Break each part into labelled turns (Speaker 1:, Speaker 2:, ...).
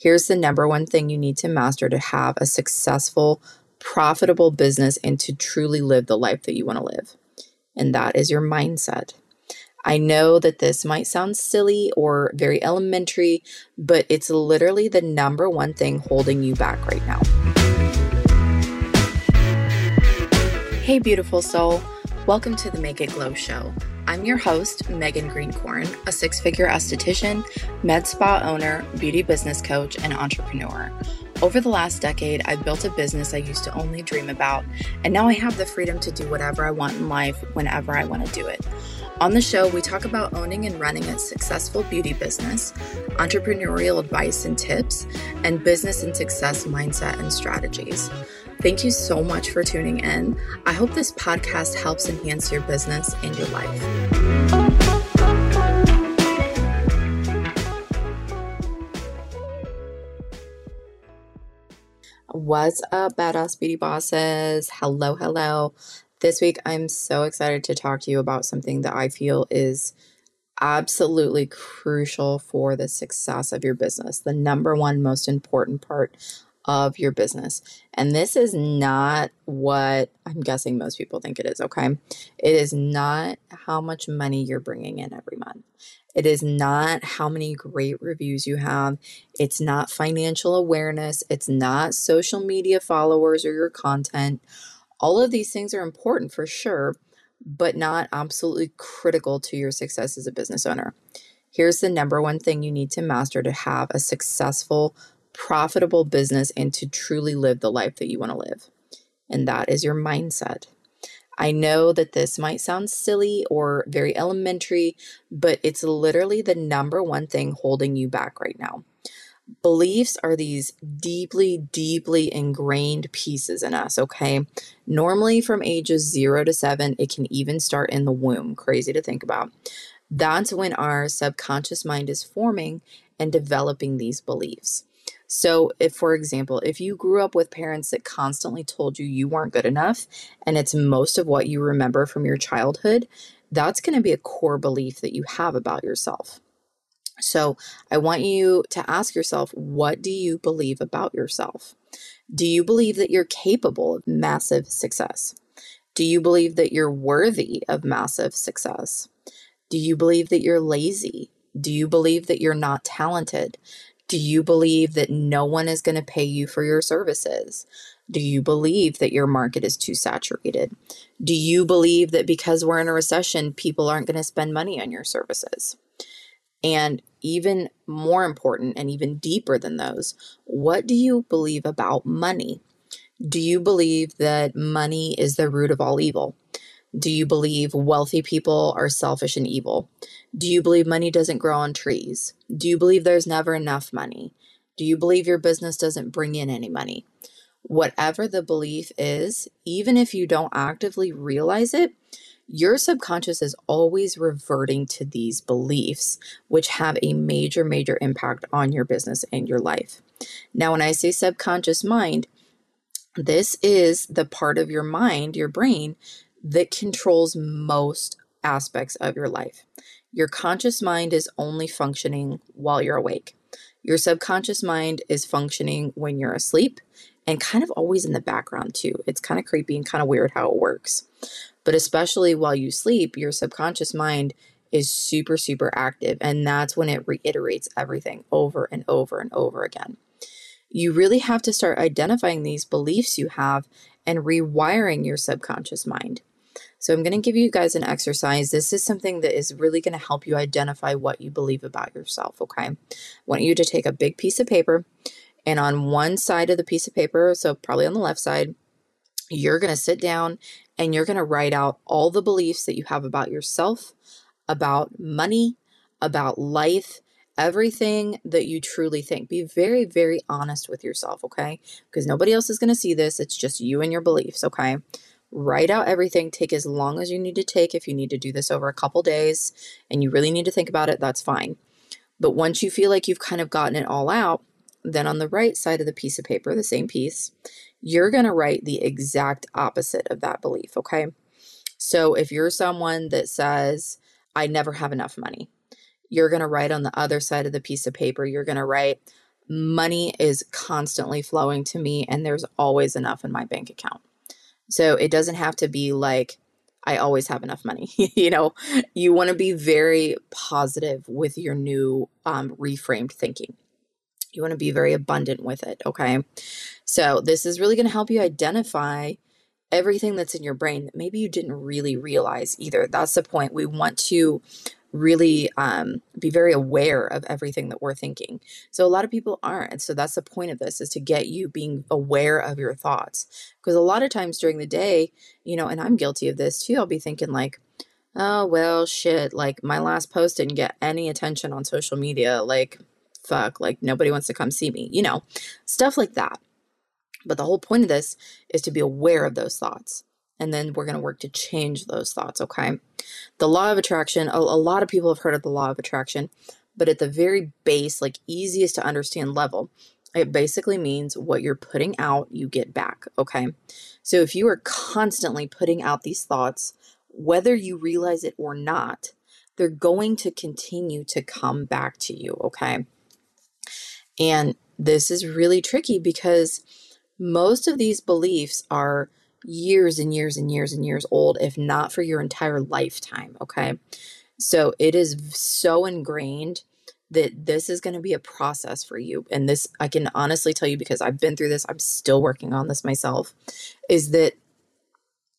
Speaker 1: Here's the number one thing you need to master to have a successful, profitable business and to truly live the life that you want to live. And that is your mindset. I know that this might sound silly or very elementary, but it's literally the number one thing holding you back right now. Hey, beautiful soul. Welcome to the Make It Glow Show. I'm your host, Megan Greencorn, a six figure esthetician, med spa owner, beauty business coach, and entrepreneur. Over the last decade, I've built a business I used to only dream about, and now I have the freedom to do whatever I want in life whenever I want to do it. On the show, we talk about owning and running a successful beauty business, entrepreneurial advice and tips, and business and success mindset and strategies. Thank you so much for tuning in. I hope this podcast helps enhance your business and your life. What's up, badass beauty bosses? Hello, hello. This week, I'm so excited to talk to you about something that I feel is absolutely crucial for the success of your business. The number one most important part of your business. And this is not what I'm guessing most people think it is, okay? It is not how much money you're bringing in every month. It is not how many great reviews you have. It's not financial awareness. It's not social media followers or your content. All of these things are important for sure, but not absolutely critical to your success as a business owner. Here's the number one thing you need to master to have a successful profitable business and to truly live the life that you want to live. And that is your mindset. I know that this might sound silly or very elementary, but it's literally the number one thing holding you back right now. Beliefs are these deeply, deeply ingrained pieces in us, okay? Normally from ages zero to seven, it can even start in the womb. Crazy to think about. That's when our subconscious mind is forming and developing these beliefs. So, if, for example, if you grew up with parents that constantly told you you weren't good enough, and it's most of what you remember from your childhood, that's going to be a core belief that you have about yourself. So, I want you to ask yourself what do you believe about yourself? Do you believe that you're capable of massive success? Do you believe that you're worthy of massive success? Do you believe that you're lazy? Do you believe that you're not talented? Do you believe that no one is going to pay you for your services? Do you believe that your market is too saturated? Do you believe that because we're in a recession, people aren't going to spend money on your services? And even more important and even deeper than those, what do you believe about money? Do you believe that money is the root of all evil? Do you believe wealthy people are selfish and evil? Do you believe money doesn't grow on trees? Do you believe there's never enough money? Do you believe your business doesn't bring in any money? Whatever the belief is, even if you don't actively realize it, your subconscious is always reverting to these beliefs, which have a major, major impact on your business and your life. Now, when I say subconscious mind, this is the part of your mind, your brain, that controls most aspects of your life. Your conscious mind is only functioning while you're awake. Your subconscious mind is functioning when you're asleep and kind of always in the background too. It's kind of creepy and kind of weird how it works. But especially while you sleep, your subconscious mind is super, super active. And that's when it reiterates everything over and over and over again. You really have to start identifying these beliefs you have and rewiring your subconscious mind. So I'm going to give you guys an exercise. This is something that is really going to help you identify what you believe about yourself, okay? I want you to take a big piece of paper and on one side of the piece of paper, so probably on the left side, you're going to sit down and you're going to write out all the beliefs that you have about yourself, about money, about life, everything that you truly think. Be very, very honest with yourself, okay? Because nobody else is going to see this. It's just you and your beliefs, okay? Write out everything take as long as you need to take if you need to do this over a couple days and you really need to think about it that's fine but once you feel like you've kind of gotten it all out then on the right side of the piece of paper the same piece you're going to write the exact opposite of that belief okay so if you're someone that says i never have enough money you're going to write on the other side of the piece of paper you're going to write money is constantly flowing to me and there's always enough in my bank account. So it doesn't have to be like I always have enough money. you know, you want to be very positive with your new um, reframed thinking. You want to be very abundant with it. Okay. So this is really going to help you identify everything that's in your brain that maybe you didn't really realize either. That's the point. We want to really um, be very aware of everything that we're thinking. So a lot of people aren't. So that's the point of this is to get you being aware of your thoughts. Because a lot of times during the day, you know, and I'm guilty of this too, I'll be thinking like, oh, well, shit, like my last post didn't get any attention on social media. Like, fuck, like nobody wants to come see me, you know, stuff like that. But the whole point of this is to be aware of those thoughts and then we're going to work to change those thoughts, okay? The law of attraction, a, a, lot of people have heard of the law of attraction, but at the very base, like easiest to understand level, it basically means what you're putting out, you get back, okay? So if you are constantly putting out these thoughts, whether you realize it or not, they're going to continue to come back to you, okay? And this is really tricky because most of these beliefs are years and years and years and years old, if not for your entire lifetime. Okay. So it is so ingrained that this is going to be a process for you. And this, I can honestly tell you because I've been through this, I'm still working on this myself, is that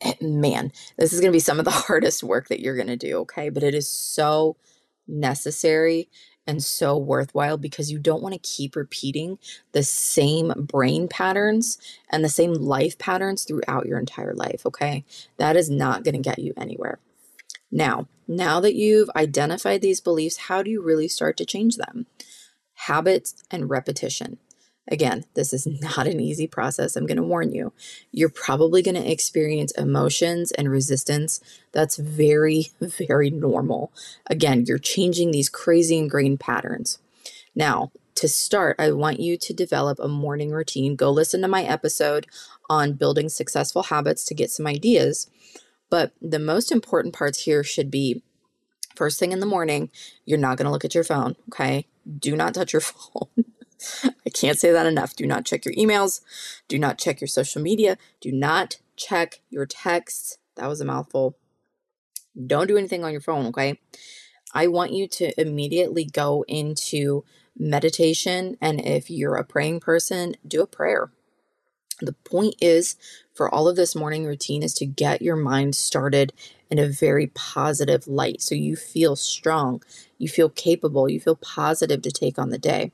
Speaker 1: eh, man, this is going to be some of the hardest work that you're going to do. Okay. But it is so necessary and so worthwhile because you don't want to keep repeating the same brain patterns and the same life patterns throughout your entire life, okay? That is not going to get you anywhere. Now, now that you've identified these beliefs, how do you really start to change them? Habits and repetition. Again, this is not an easy process. I'm going to warn you. You're probably going to experience emotions and resistance. That's very, very normal. Again, you're changing these crazy ingrained patterns. Now, to start, I want you to develop a morning routine. Go listen to my episode on building successful habits to get some ideas. But the most important parts here should be first thing in the morning, you're not going to look at your phone, okay? Do not touch your phone. I can't say that enough. Do not check your emails. Do not check your social media. Do not check your texts. That was a mouthful. Don't do anything on your phone, okay? I want you to immediately go into meditation. And if you're a praying person, do a prayer. The point is for all of this morning routine is to get your mind started in a very positive light. So you feel strong, you feel capable, you feel positive to take on the day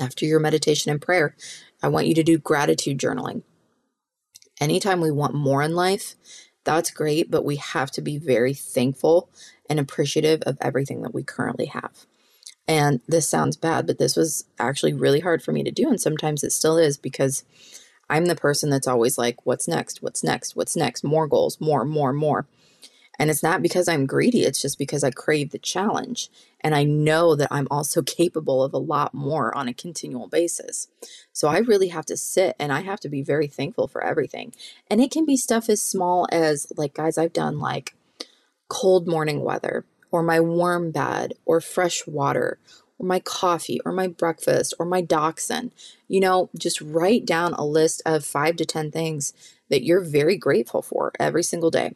Speaker 1: after your meditation and prayer, I want you to do gratitude journaling. Anytime we want more in life, that's great, but we have to be very thankful and appreciative of everything that we currently have. And this sounds bad, but this was actually really hard for me to do. And sometimes it still is because I'm the person that's always like, what's next? What's next? What's next? More goals, more, more, more. And it's not because I'm greedy, it's just because I crave the challenge. And I know that I'm also capable of a lot more on a continual basis. So I really have to sit and I have to be very thankful for everything. And it can be stuff as small as, like, guys, I've done like cold morning weather, or my warm bed, or fresh water, or my coffee, or my breakfast, or my dachshund. You know, just write down a list of five to 10 things that you're very grateful for every single day.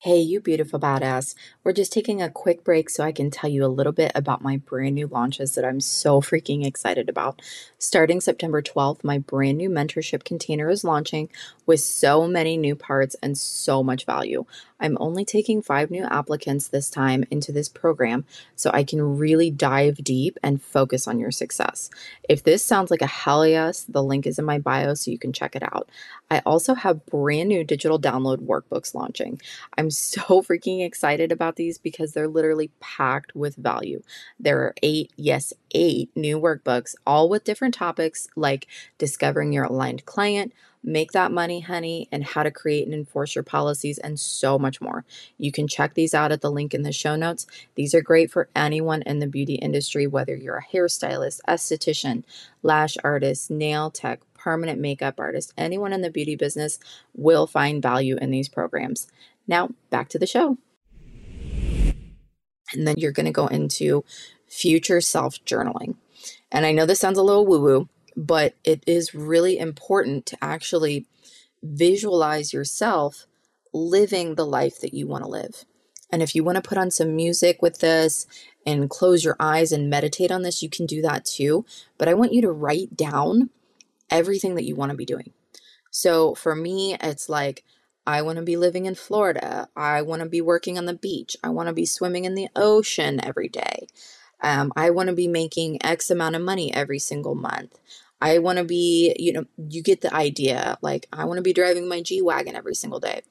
Speaker 1: Hey, you beautiful badass. We're just taking a quick break so I can tell you a little bit about my brand new launches that I'm so freaking excited about. Starting September 12th, my brand new mentorship container is launching with so many new parts and so much value. I'm only taking five new applicants this time into this program so I can really dive deep and focus on your success. If this sounds like a hell yes, the link is in my bio so you can check it out. I also have brand new digital download workbooks launching. I'm so freaking excited about these because they're literally packed with value. There are eight, yes, eight new workbooks, all with different topics like discovering your aligned client Make That Money Honey, and How to Create and Enforce Your Policies, and so much more. You can check these out at the link in the show notes. These are great for anyone in the beauty industry, whether you're a hairstylist, esthetician, lash artist, nail tech, permanent makeup artist, anyone in the beauty business will find value in these programs. Now, back to the show. And then you're going to go into future self journaling. And I know this sounds a little woo woo, but it is really important to actually visualize yourself living the life that you want to live. And if you want to put on some music with this and close your eyes and meditate on this, you can do that too. But I want you to write down everything that you want to be doing. So for me, it's like, I want to be living in Florida. I want to be working on the beach. I want to be swimming in the ocean every day. Um, I want to be making X amount of money every single month. I want to be, you know, you get the idea. Like, I want to be driving my G Wagon every single day.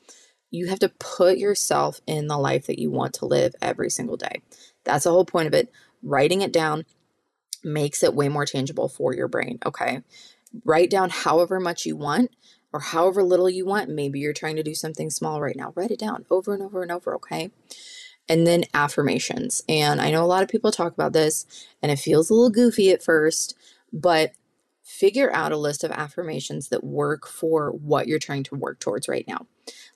Speaker 1: You have to put yourself in the life that you want to live every single day. That's the whole point of it. Writing it down makes it way more tangible for your brain. Okay. Write down however much you want or however little you want. Maybe you're trying to do something small right now. Write it down over and over and over. Okay and then affirmations. And I know a lot of people talk about this and it feels a little goofy at first, but figure out a list of affirmations that work for what you're trying to work towards right now.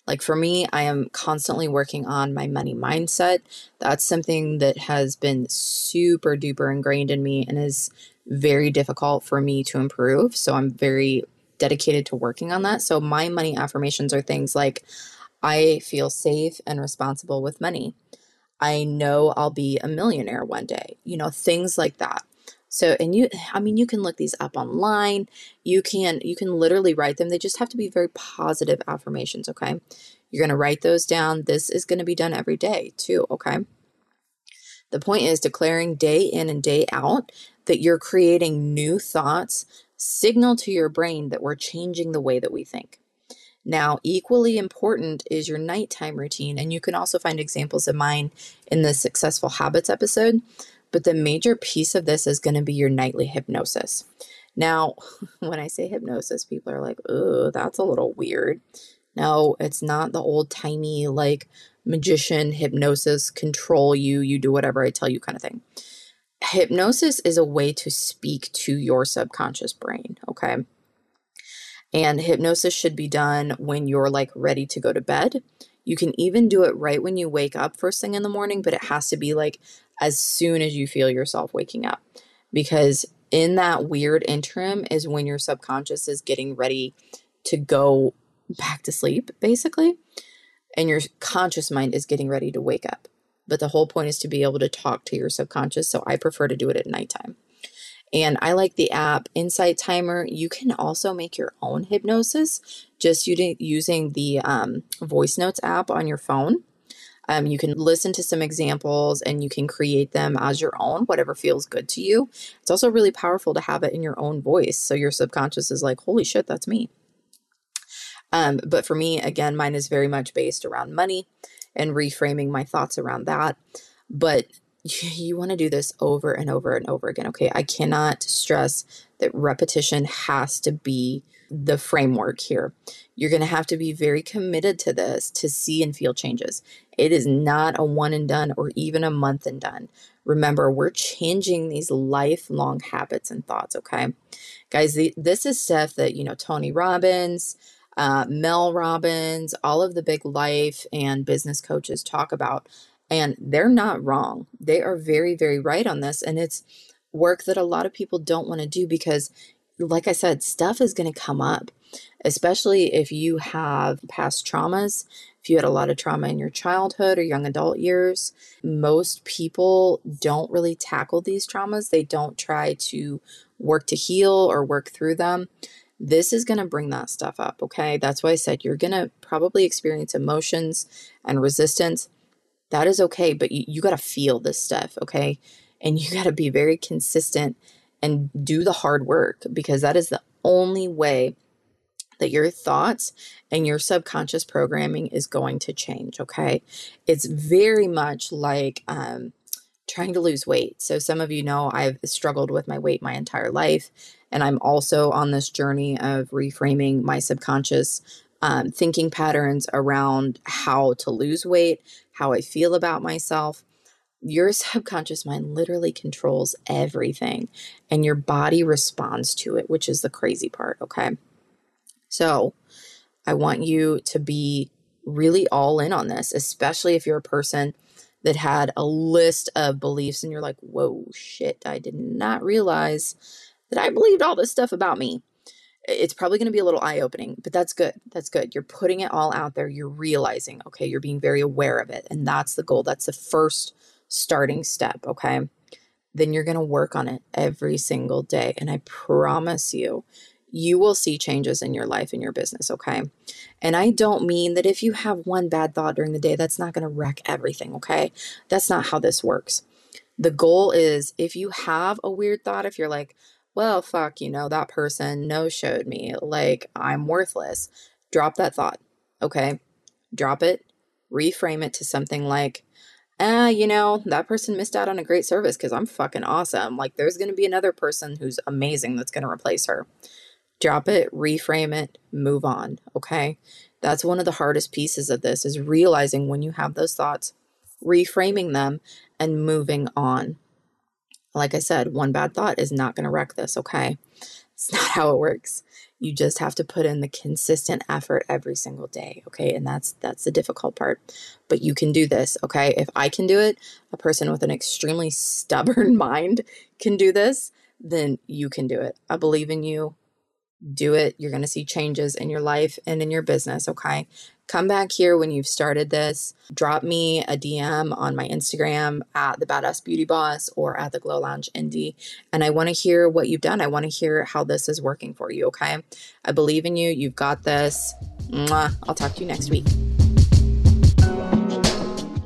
Speaker 1: Like for me, I am constantly working on my money mindset. That's something that has been super duper ingrained in me and is very difficult for me to improve. So I'm very dedicated to working on that. So my money affirmations are things like I feel safe and responsible with money. I know I'll be a millionaire one day, you know, things like that. So, and you, I mean, you can look these up online. You can, you can literally write them. They just have to be very positive affirmations. Okay. You're going to write those down. This is going to be done every day too. Okay. The point is declaring day in and day out that you're creating new thoughts, signal to your brain that we're changing the way that we think. Now, equally important is your nighttime routine, and you can also find examples of mine in the Successful Habits episode. But the major piece of this is going to be your nightly hypnosis. Now, when I say hypnosis, people are like, oh, that's a little weird. No, it's not the old timey, like magician hypnosis, control you, you do whatever I tell you kind of thing. Hypnosis is a way to speak to your subconscious brain, okay? And hypnosis should be done when you're like ready to go to bed. You can even do it right when you wake up first thing in the morning, but it has to be like as soon as you feel yourself waking up. Because in that weird interim is when your subconscious is getting ready to go back to sleep, basically. And your conscious mind is getting ready to wake up. But the whole point is to be able to talk to your subconscious. So I prefer to do it at nighttime. And I like the app Insight Timer. You can also make your own hypnosis just using the um, Voice Notes app on your phone. Um, you can listen to some examples and you can create them as your own, whatever feels good to you. It's also really powerful to have it in your own voice. So your subconscious is like, holy shit, that's me. Um, but for me, again, mine is very much based around money and reframing my thoughts around that. But you want to do this over and over and over again. Okay. I cannot stress that repetition has to be the framework here. You're going to have to be very committed to this to see and feel changes. It is not a one and done or even a month and done. Remember, we're changing these lifelong habits and thoughts. Okay. Guys, the, this is stuff that, you know, Tony Robbins, uh, Mel Robbins, all of the big life and business coaches talk about and they're not wrong. They are very, very right on this. And it's work that a lot of people don't want to do because, like I said, stuff is going to come up, especially if you have past traumas. If you had a lot of trauma in your childhood or young adult years, most people don't really tackle these traumas. They don't try to work to heal or work through them this is going to bring that stuff up. Okay. That's why I said you're going to probably experience emotions and resistance that is okay, but you, you got to feel this stuff, okay? And you got to be very consistent and do the hard work because that is the only way that your thoughts and your subconscious programming is going to change, okay? It's very much like um, trying to lose weight. So, some of you know I've struggled with my weight my entire life, and I'm also on this journey of reframing my subconscious um, thinking patterns around how to lose weight, how I feel about myself. Your subconscious mind literally controls everything, and your body responds to it, which is the crazy part. Okay. So, I want you to be really all in on this, especially if you're a person that had a list of beliefs and you're like, whoa, shit, I did not realize that I believed all this stuff about me. It's probably going to be a little eye opening, but that's good. That's good. You're putting it all out there. You're realizing, okay, you're being very aware of it. And that's the goal. That's the first starting step. Okay. Then you're going to work on it every single day. And I promise you, you will see changes in your life and your business, okay? And I don't mean that if you have one bad thought during the day, that's not going to wreck everything, okay? That's not how this works. The goal is if you have a weird thought, if you're like, well, fuck, you know, that person no showed me, like I'm worthless, drop that thought, okay? Drop it, reframe it to something like, ah, you know, that person missed out on a great service because I'm fucking awesome. Like, there's going to be another person who's amazing that's going to replace her drop it, reframe it, move on. Okay. That's one of the hardest pieces of this is realizing when you have those thoughts, reframing them and moving on. Like I said, one bad thought is not going to wreck this. Okay. It's not how it works. You just have to put in the consistent effort every single day. Okay. And that's, that's the difficult part, but you can do this. Okay. If I can do it, a person with an extremely stubborn mind can do this, then you can do it. I believe in you do it. You're going to see changes in your life and in your business. Okay. Come back here when you've started this. Drop me a DM on my Instagram at the Badass Beauty Boss or at the Glow Lounge Indie. And I want to hear what you've done. I want to hear how this is working for you. Okay. I believe in you. You've got this. Mwah. I'll talk to you next week.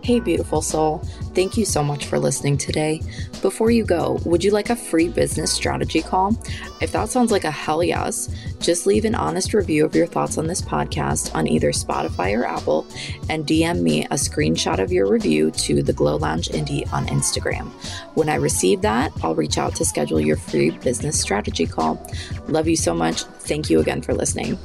Speaker 1: Hey, beautiful soul. Thank you so much for listening today. Before you go, would you like a free business strategy call? If that sounds like a hell yes, just leave an honest review of your thoughts on this podcast on either Spotify or Apple and DM me a screenshot of your review to the Glow Lounge Indie on Instagram. When I receive that, I'll reach out to schedule your free business strategy call. Love you so much. Thank you again for listening.